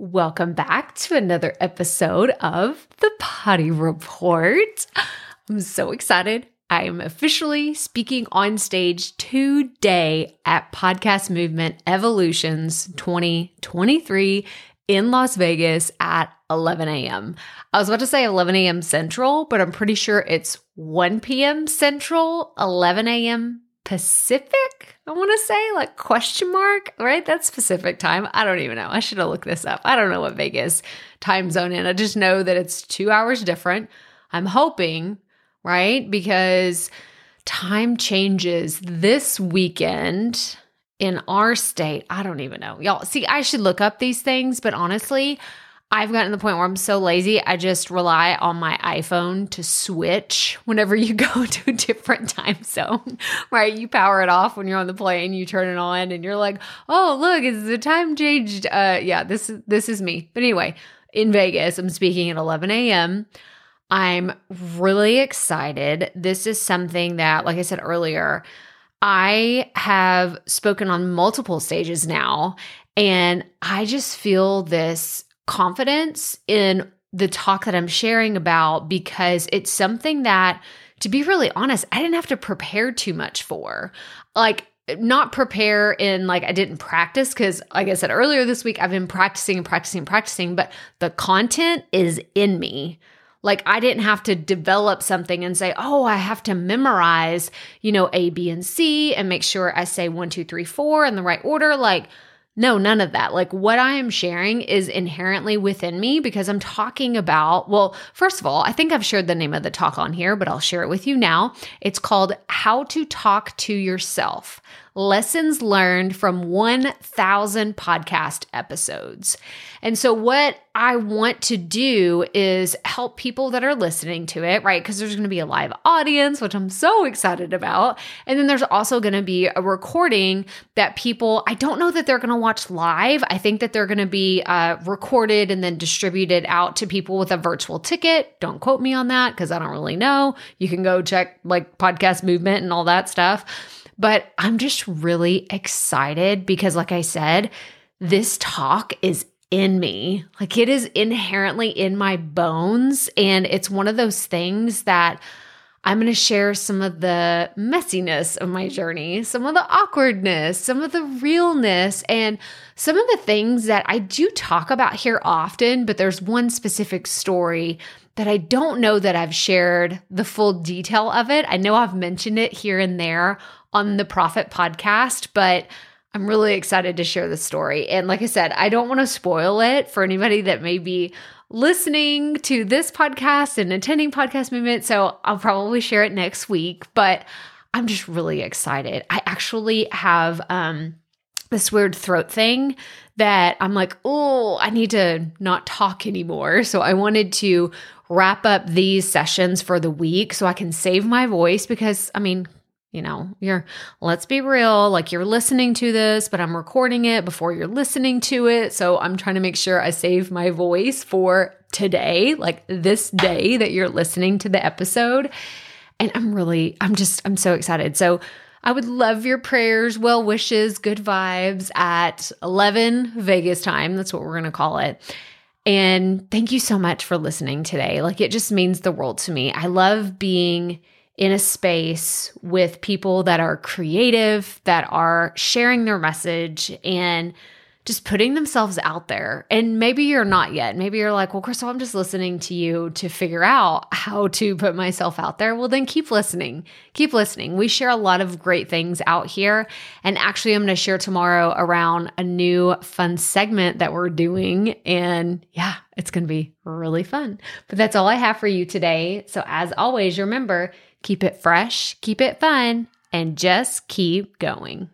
welcome back to another episode of the Potty Report. I'm so excited. I am officially speaking on stage today at Podcast Movement Evolutions 2023 in Las Vegas at 11 a.m. I was about to say 11 a.m. Central, but I'm pretty sure it's 1 p.m. Central, 11 a.m. Pacific, I want to say, like question mark, right? That's Pacific time. I don't even know. I should have looked this up. I don't know what Vegas time zone in. I just know that it's two hours different. I'm hoping, right? Because time changes this weekend in our state. I don't even know. Y'all, see, I should look up these things, but honestly, I've gotten to the point where I'm so lazy, I just rely on my iPhone to switch whenever you go to a different time zone, right? You power it off when you're on the plane, you turn it on, and you're like, oh, look, is the time changed? Uh, yeah, this this is me. But anyway, in Vegas, I'm speaking at 11 a.m. I'm really excited. This is something that, like I said earlier, I have spoken on multiple stages now, and I just feel this confidence in the talk that I'm sharing about because it's something that, to be really honest, I didn't have to prepare too much for. Like, not prepare in like I didn't practice because, like I said earlier this week, I've been practicing and practicing and practicing, but the content is in me. Like I didn't have to develop something and say, oh, I have to memorize, you know, A, B, and C and make sure I say one, two, three, four in the right order. Like, no, none of that. Like what I am sharing is inherently within me because I'm talking about, well, first of all, I think I've shared the name of the talk on here, but I'll share it with you now. It's called How to Talk to Yourself lessons learned from 1,000 podcast episodes. And so, what I want to do is help people that are listening to it, right? Because there's going to be a live audience, which I'm so excited about. And then there's also going to be a recording that people, I don't know that they're going to watch live. I think that they're going to be uh, recorded and then distributed out to people with a virtual ticket. Don't quote me on that because I don't really know. You can go check like podcast movement and all that stuff. But I'm just really excited because, like I said, this talk is in me. Like it is inherently in my bones. And it's one of those things that I'm going to share some of the messiness of my journey, some of the awkwardness, some of the realness, and some of the things that I do talk about here often. But there's one specific story that I don't know that I've shared the full detail of it. I know I've mentioned it here and there on the Profit podcast, but I'm really excited to share the story. And like I said, I don't want to spoil it for anybody that may be listening to this podcast and attending podcast movement. So I'll probably share it next week, but I'm just really excited. I actually have um this weird throat thing that I'm like, oh, I need to not talk anymore. So I wanted to wrap up these sessions for the week so I can save my voice because, I mean, you know, you're, let's be real, like you're listening to this, but I'm recording it before you're listening to it. So I'm trying to make sure I save my voice for today, like this day that you're listening to the episode. And I'm really, I'm just, I'm so excited. So I would love your prayers, well wishes, good vibes at 11 Vegas time. That's what we're going to call it. And thank you so much for listening today. Like it just means the world to me. I love being in a space with people that are creative, that are sharing their message and just putting themselves out there. And maybe you're not yet. Maybe you're like, well, Crystal, I'm just listening to you to figure out how to put myself out there. Well, then keep listening. Keep listening. We share a lot of great things out here. And actually, I'm going to share tomorrow around a new fun segment that we're doing. And yeah, it's going to be really fun. But that's all I have for you today. So, as always, remember, Keep it fresh, keep it fun, and just keep going.